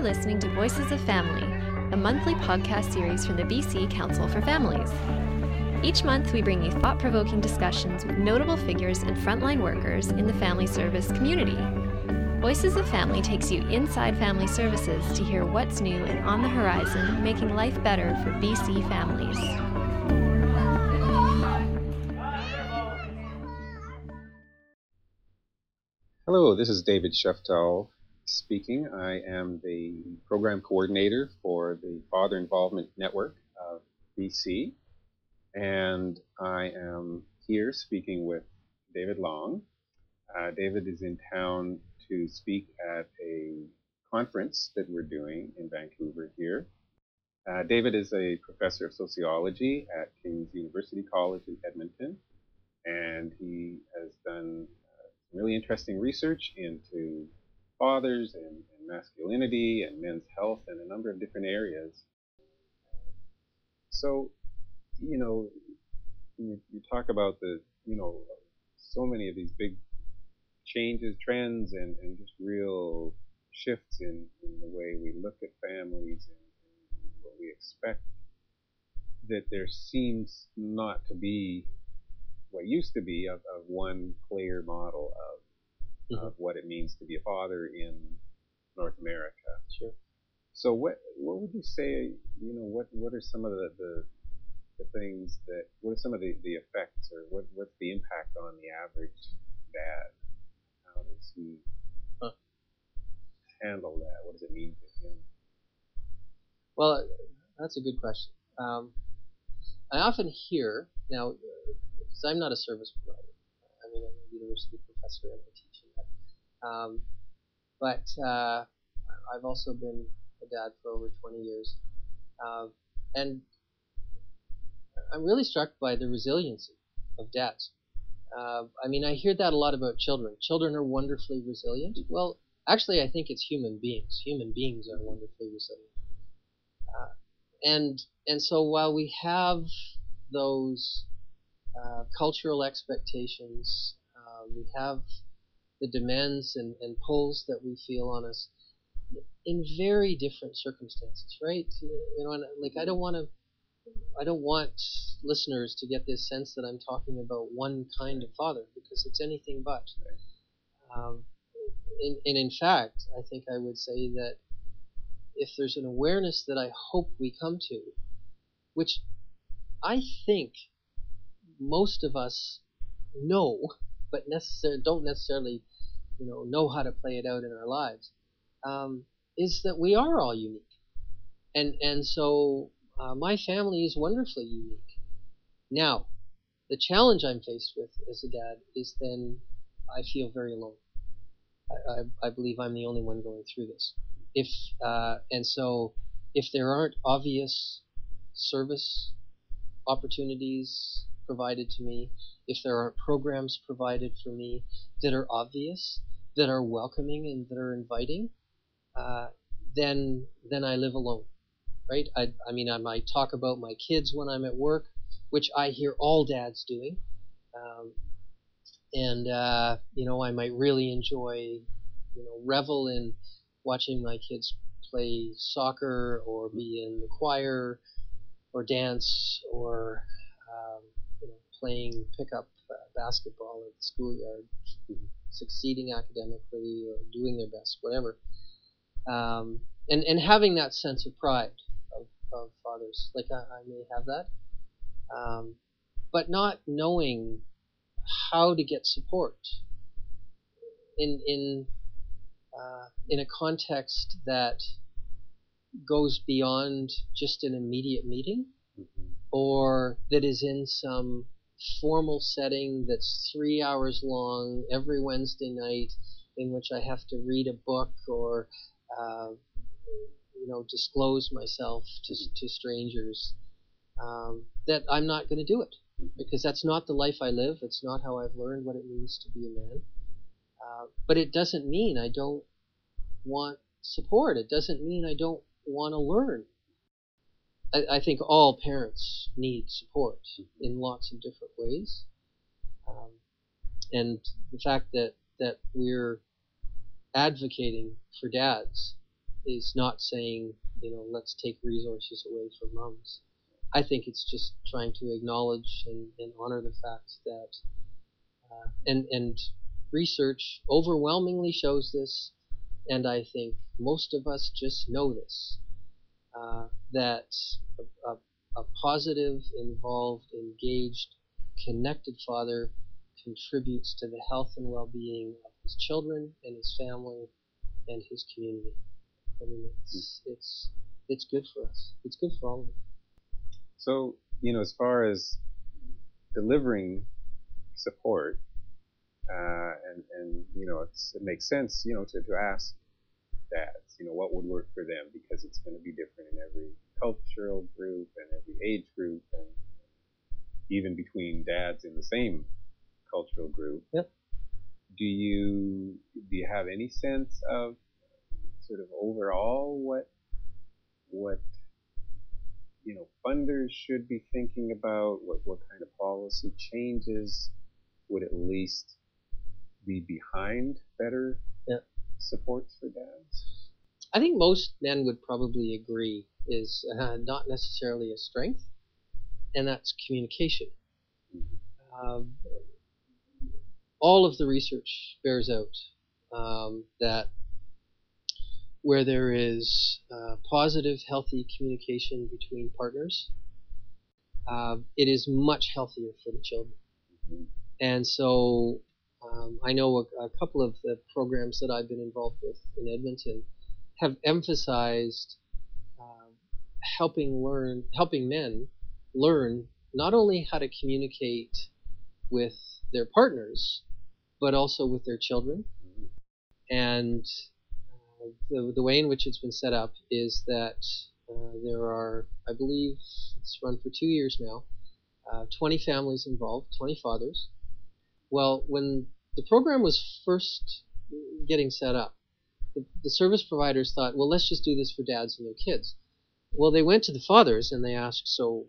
are listening to Voices of Family, a monthly podcast series from the BC Council for Families. Each month, we bring you thought provoking discussions with notable figures and frontline workers in the family service community. Voices of Family takes you inside family services to hear what's new and on the horizon, making life better for BC families. Hello, this is David Sheftel speaking. I am the program coordinator for the Father Involvement Network of BC, and I am here speaking with David Long. Uh, David is in town to speak at a conference that we're doing in Vancouver here. Uh, David is a professor of sociology at King's University College in Edmonton, and he has done uh, really interesting research into fathers and, and, masculinity and men's health and a number of different areas. So, you know, you, you talk about the, you know, so many of these big changes, trends, and, and just real shifts in, in the way we look at families and, and what we expect, that there seems not to be what used to be a, of one clear model of, mm-hmm. of what it means to be a father in North America. Sure. So what what would you say? You know, what what are some of the, the the things that what are some of the, the effects or what what's the impact on the average dad how does he huh. handle that? What does it mean to him? Well, that's a good question. Um, I often hear now, because I'm not a service provider. I mean, I'm a university professor and I teach in that. Um, but uh, I've also been a dad for over 20 years, uh, and I'm really struck by the resiliency of dads. Uh, I mean, I hear that a lot about children. Children are wonderfully resilient. Well, actually, I think it's human beings. Human beings are wonderfully resilient. Uh, and and so while we have those uh, cultural expectations, uh, we have the demands and, and pulls that we feel on us in very different circumstances, right? You know, like I don't want to I don't want listeners to get this sense that I'm talking about one kind of father because it's anything but. Um, and, and in fact, I think I would say that if there's an awareness that I hope we come to, which I think most of us know, but necessar- don't necessarily, you know, know how to play it out in our lives, um, is that we are all unique, and and so uh, my family is wonderfully unique. Now, the challenge I'm faced with as a dad is then I feel very alone. I, I, I believe I'm the only one going through this. If uh, and so, if there aren't obvious service opportunities provided to me, if there aren't programs provided for me that are obvious, that are welcoming and that are inviting, uh, then then I live alone right? I, I mean, I might talk about my kids when I'm at work, which I hear all dads doing. Um, and, uh, you know, I might really enjoy, you know, revel in watching my kids play soccer or be in the choir or dance or, playing pickup uh, basketball at the schoolyard, succeeding academically or doing their best, whatever. Um, and, and having that sense of pride of fathers. Like I, I may have that, um, but not knowing how to get support in in uh, in a context that goes beyond just an immediate meeting, mm-hmm. or that is in some formal setting that's three hours long every Wednesday night, in which I have to read a book or uh, you know disclose myself to to strangers, um, that I'm not going to do it because that's not the life I live. It's not how I've learned what it means to be a man. Uh, but it doesn't mean I don't want support. It doesn't mean I don't want to learn. I, I, think all parents need support in lots of different ways. Um, and the fact that, that we're advocating for dads is not saying, you know, let's take resources away from moms. I think it's just trying to acknowledge and, and honor the fact that, uh, and and research overwhelmingly shows this, and I think most of us just know this, uh, that a, a, a positive, involved, engaged, connected father contributes to the health and well-being of his children and his family and his community. I mean, it's it's it's good for us. It's good for all of us. So, you know, as far as delivering support, uh, and and you know, it makes sense, you know, to, to ask you know, what would work for them because it's going to be different in every cultural group and every age group, and even between dads in the same cultural group. Yep. Do you do you have any sense of sort of overall what what you know funders should be thinking about? What what kind of policy changes would at least be behind better Yep. supports for dads? I think most men would probably agree is uh, not necessarily a strength, and that's communication. Um, all of the research bears out um, that where there is uh, positive, healthy communication between partners, uh, it is much healthier for the children. And so um, I know a, a, couple of the programs that I've been involved with in Edmonton have emphasized uh, helping learn, helping men learn not only how to communicate with their partners, but also with their children. And uh, the, the way in which it's been set up is that uh, there are, I believe, it's run for two years now, uh, 20 families involved, 20 fathers. Well, when the program was first getting set up, the, the service providers thought, well, let's just do this for dads and their kids. Well, they went to the fathers and they asked, so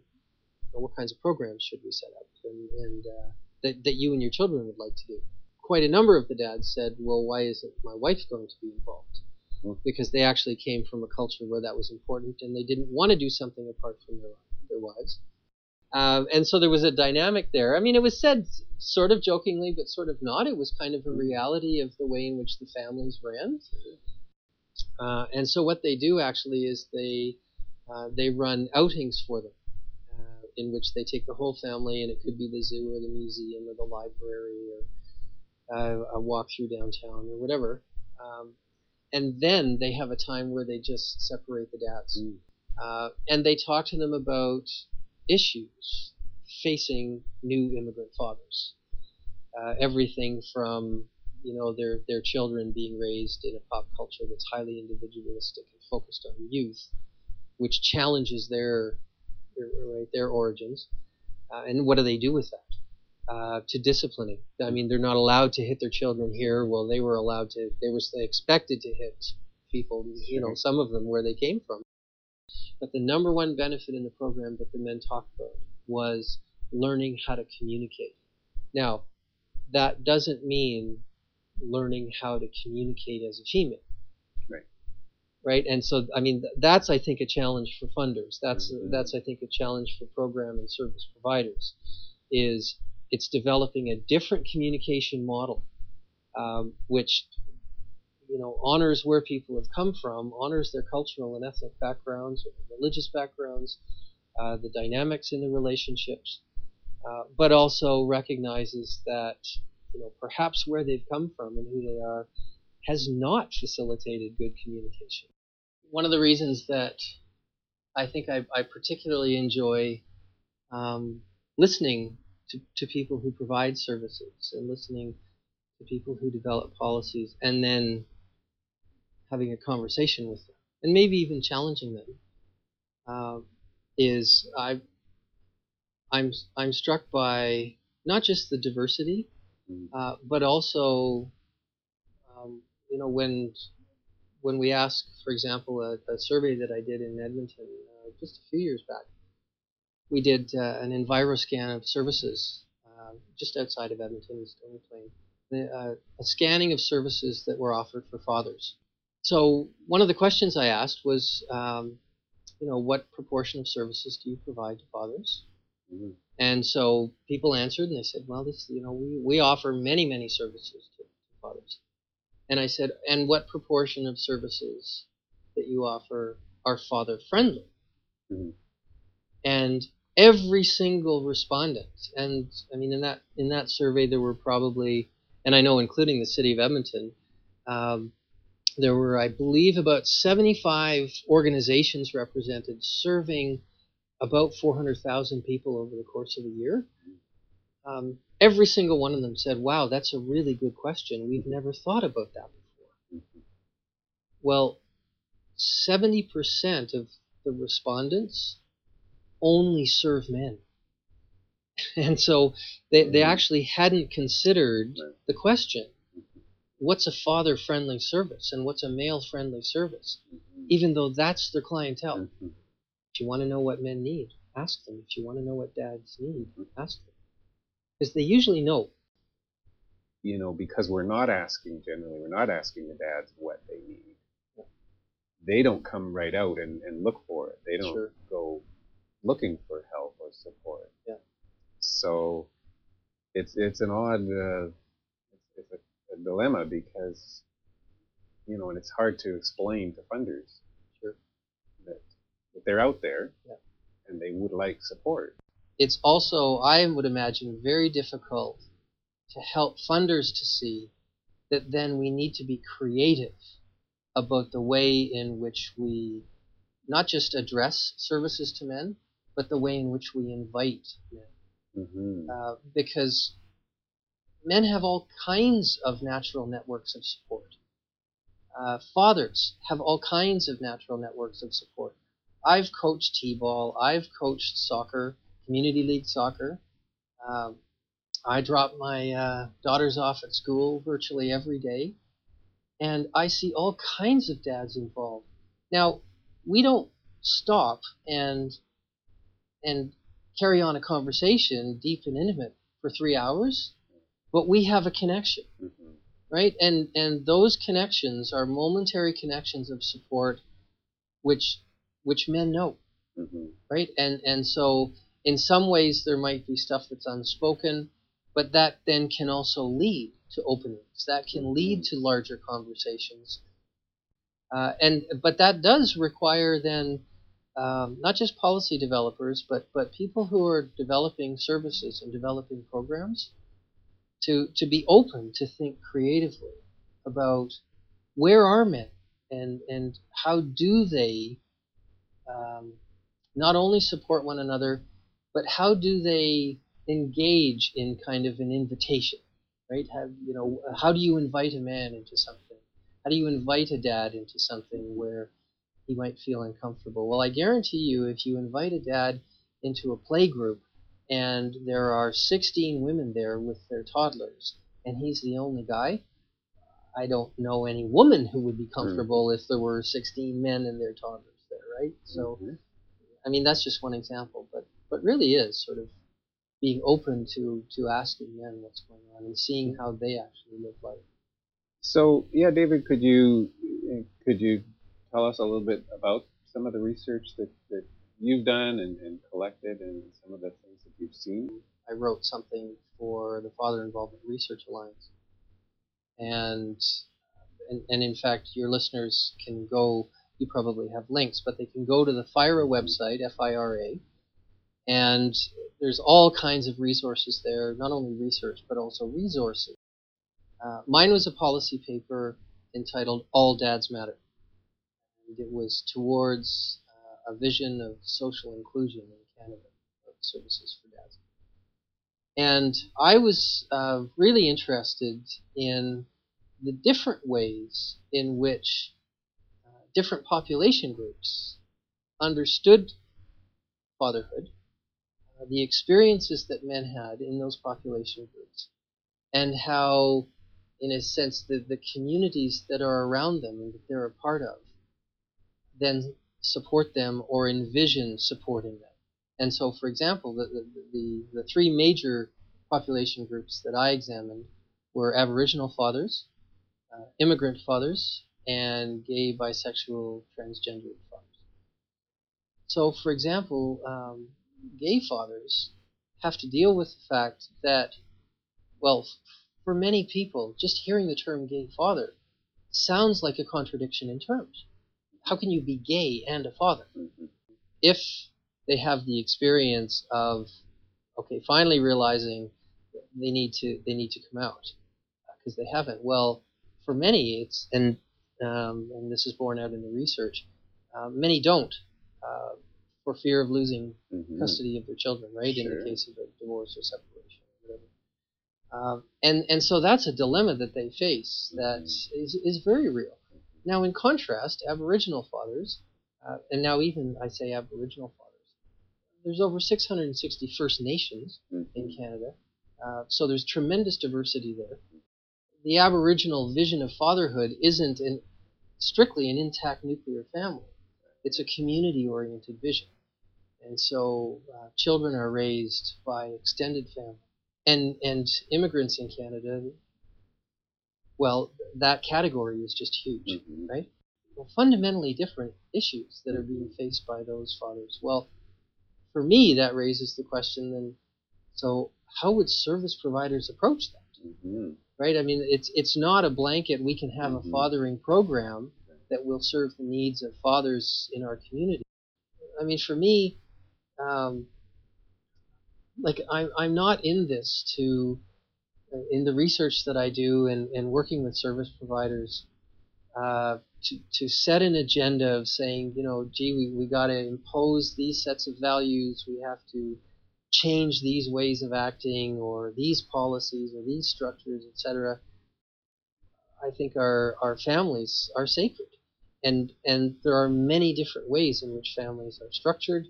what kinds of programs should we set up and, and uh, that, that you and your children would like to do? Quite a number of the dads said, well, why isn't my wife going to be involved? Hmm. Because they actually came from a culture where that was important and they didn't want to do something apart from their, their wives. Um, and so there was a dynamic there. I mean, it was said sort of jokingly, but sort of not. It was kind of a reality of the way in which the families ran. Uh, and so what they do actually is they uh, they run outings for them, uh, in which they take the whole family, and it could be the zoo or the museum or the library or uh, a walk through downtown or whatever. Um, and then they have a time where they just separate the dads, Mm. uh, and they talk to them about issues facing new immigrant fathers. Uh, everything from you know their their children being raised in a pop culture that's highly individualistic and focused on youth, which challenges their their, right, their origins, uh, and what do they do with that? Uh, to disciplining. I mean, they're not allowed to hit their children here. Well, they were allowed to. They were expected to hit people. You know, some of them where they came from. But the number one benefit in the program that the men talked about was learning how to communicate. Now, that doesn't mean learning how to communicate as a female. Right. Right, and so I mean that's I think a challenge for funders. That's Mhm. that's I think a challenge for program and service providers. Is it's developing a different communication model, um, which you know honors where people have come from, honors their cultural and ethnic backgrounds, religious backgrounds, uh, the dynamics in the relationships, uh, but also recognizes that you know perhaps where they've come from and who they are has not facilitated good communication. One of the reasons that I think I, I particularly enjoy um, listening to, to people who provide services and listening to people who develop policies and then having a conversation with them and maybe even challenging them uh, is I I'm I'm struck by not just the diversity, Mhm. uh, but also um, you know when when we ask, for example, a, a survey that I did in Edmonton uh, just a few years back, we did uh, an EnviroScan of services uh, just outside of Edmonton, Stony Plain, uh, a scanning of services that were offered for fathers so one of the questions I asked was, um, you know, what proportion of services do you provide to fathers? Mhm. And so people answered and they said, well, this, you know, we, we offer many, many services to, to fathers. And I said, and what proportion of services that you offer are father friendly? Mhm. And every single respondent, and I mean, in that in that survey, there were probably, and I know, including the city of Edmonton, um, there were, I believe, about 75 organizations represented, serving about 400,000 people over the course of a year. Um, every single one of them said, "Wow, that's a really good question. We've never thought about that before." Well, 70% of the respondents only serve men. And so they, they Mhm. actually hadn't considered the question what's a father friendly service and what's a male friendly service, Mhm. even though that's their clientele. Mhm. If you want to know what men need, ask them. If you want to know what dads need, ask them. Because they usually know. You know, because we're not asking generally, we're not asking the dads what they need. They don't come right out and, and look for it. They don't Sure. go looking for help or support. Yeah. So it's it's an odd uh, a, a dilemma because you know, and it's hard to explain to funders Sure. that, that they're out there Yeah. and they would like support. It's also, I would imagine, very difficult to help funders to see that then we need to be creative about the way in which we not just address services to men, but the way in which we invite men. Mm-hmm. Uh, because men have all kinds of natural networks of support. Uh, fathers have all kinds of natural networks of support. I've coached t-ball. I've coached soccer, community league soccer. Um, I drop my uh, daughters off at school virtually every day, and I see all kinds of dads involved. Now, we don't stop and and carry on a conversation deep and intimate for three hours, but we have a connection, Mm-hmm. right? And and those connections are momentary connections of support, which which men know, Mm-hmm. right? And and so in some ways there might be stuff that's unspoken, but that then can also lead to openings. That can lead to larger conversations. Uh, and but that does require then um, not just policy developers, but but people who are developing services and developing programs to to be open to think creatively about where are men and and how do they um, not only support one another, but how do they engage in kind of an invitation, right? You know how do you invite a man into something? How do you invite a dad into something where he might feel uncomfortable? Well, I guarantee you, if you invite a dad into a play group and there are 16 women there with their toddlers, and he's the only guy, I don't know any woman who would be comfortable if there were 16 men and their toddlers there, right? So, Mhm. I mean, that's just one example, but but really is sort of being open to to asking men what's going on and seeing how they actually live life. So yeah, David, could you could you tell us a little bit about some of the research that, that you've done and, and collected and some of the things that you've seen? I wrote something for the Father Involvement Research Alliance, and and, and in fact, your listeners can go. You probably have links, but they can go to the FIRA website, F-I-R-A, and there's all kinds of resources there. Not only research, but also resources. Uh, mine was a policy paper entitled "All Dads Matter." And it was towards uh, a vision of social inclusion in Canada services for dads. And I was uh, really interested in the different ways in which uh, different population groups understood fatherhood, uh, the experiences that men had in those population groups, and how, in a sense, the, the communities that are around them and that they're a part of then support them or envision supporting them. And so, for example, the, the, the, the three major population groups that I examined were Aboriginal fathers, uh, immigrant fathers, and gay, bisexual, transgender fathers. So, for example, um, gay fathers have to deal with the fact that, well, for many people, just hearing the term gay father sounds like a contradiction in terms. How can you be gay and a father? Mhm. If they have the experience of, okay, finally realizing they need to they need to come out because they haven't. Well, for many, it's and um, and this is borne out in the research. Uh, many don't uh, for fear of losing Mhm. custody of their children, right? In the case of a divorce or separation or whatever. Um, and and so that's a dilemma that they face that is is very real. Now, in contrast, Aboriginal fathers, uh, and now even I say Aboriginal fathers, there's over 660 First Nations Mhm. in Canada, uh, so there's tremendous diversity there. The Aboriginal vision of fatherhood isn't an, strictly an intact nuclear family; it's a community-oriented vision, and so uh, children are raised by extended family, and and immigrants in Canada. Well, that category is just huge Mhm. right? Well, fundamentally different issues that are being faced by those fathers. Well, for me, that raises the question then, so how would service providers approach that? Mhm. Right? I mean, it's it's not a blanket. We can have Mhm. a fathering program that will serve the needs of fathers in our community. I mean, for me, um, like I'm I'm not in this to in the research that I do and, and working with service providers uh, to, to set an agenda of saying, you know, gee, we, we got to impose these sets of values, we have to change these ways of acting or these policies or these structures, etc. I think our, our families are sacred. And, and there are many different ways in which families are structured.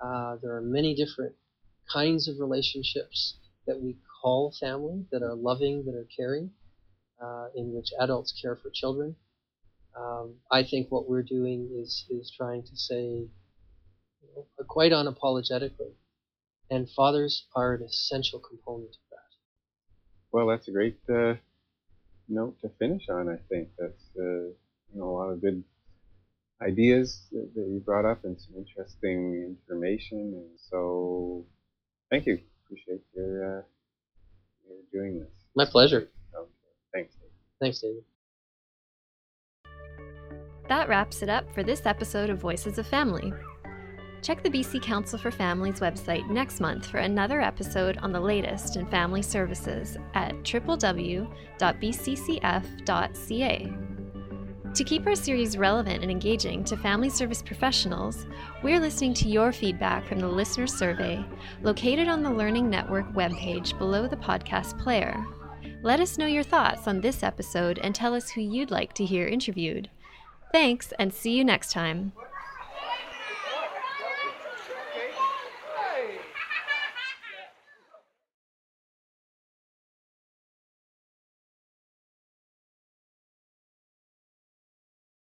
Uh, there are many different kinds of relationships that we call family that are loving, that are caring, uh, in which adults care for children. Um, I think what we're doing is is trying to say, you know, quite unapologetically, and fathers are an essential component of that. Well, that's a great uh, note to finish on. I think that's uh, you know a lot of good ideas that, that you brought up and some interesting information. And so, thank you. Appreciate your uh, your doing this. My pleasure. Okay. Thanks. Thanks, David. That wraps it up for this episode of Voices of Family. Check the BC Council for Families website next month for another episode on the latest in family services at www.bccf.ca. To keep our series relevant and engaging to family service professionals, we're listening to your feedback from the listener survey located on the Learning Network webpage below the podcast player. Let us know your thoughts on this episode and tell us who you'd like to hear interviewed. Thanks, and see you next time.